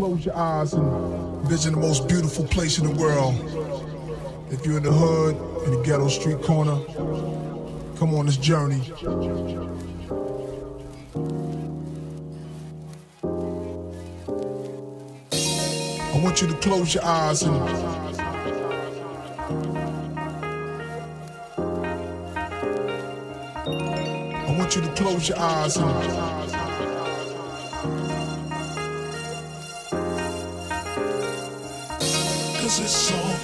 close your eyes and vision the most beautiful place in the world. If you're in the hood, in the ghetto street corner, come on this journey. I want you to close your eyes and I want you to close your eyes and Cause it's it's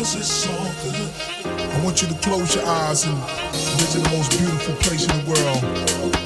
it's it's good. I want you to close your eyes and visit the most beautiful place in the world.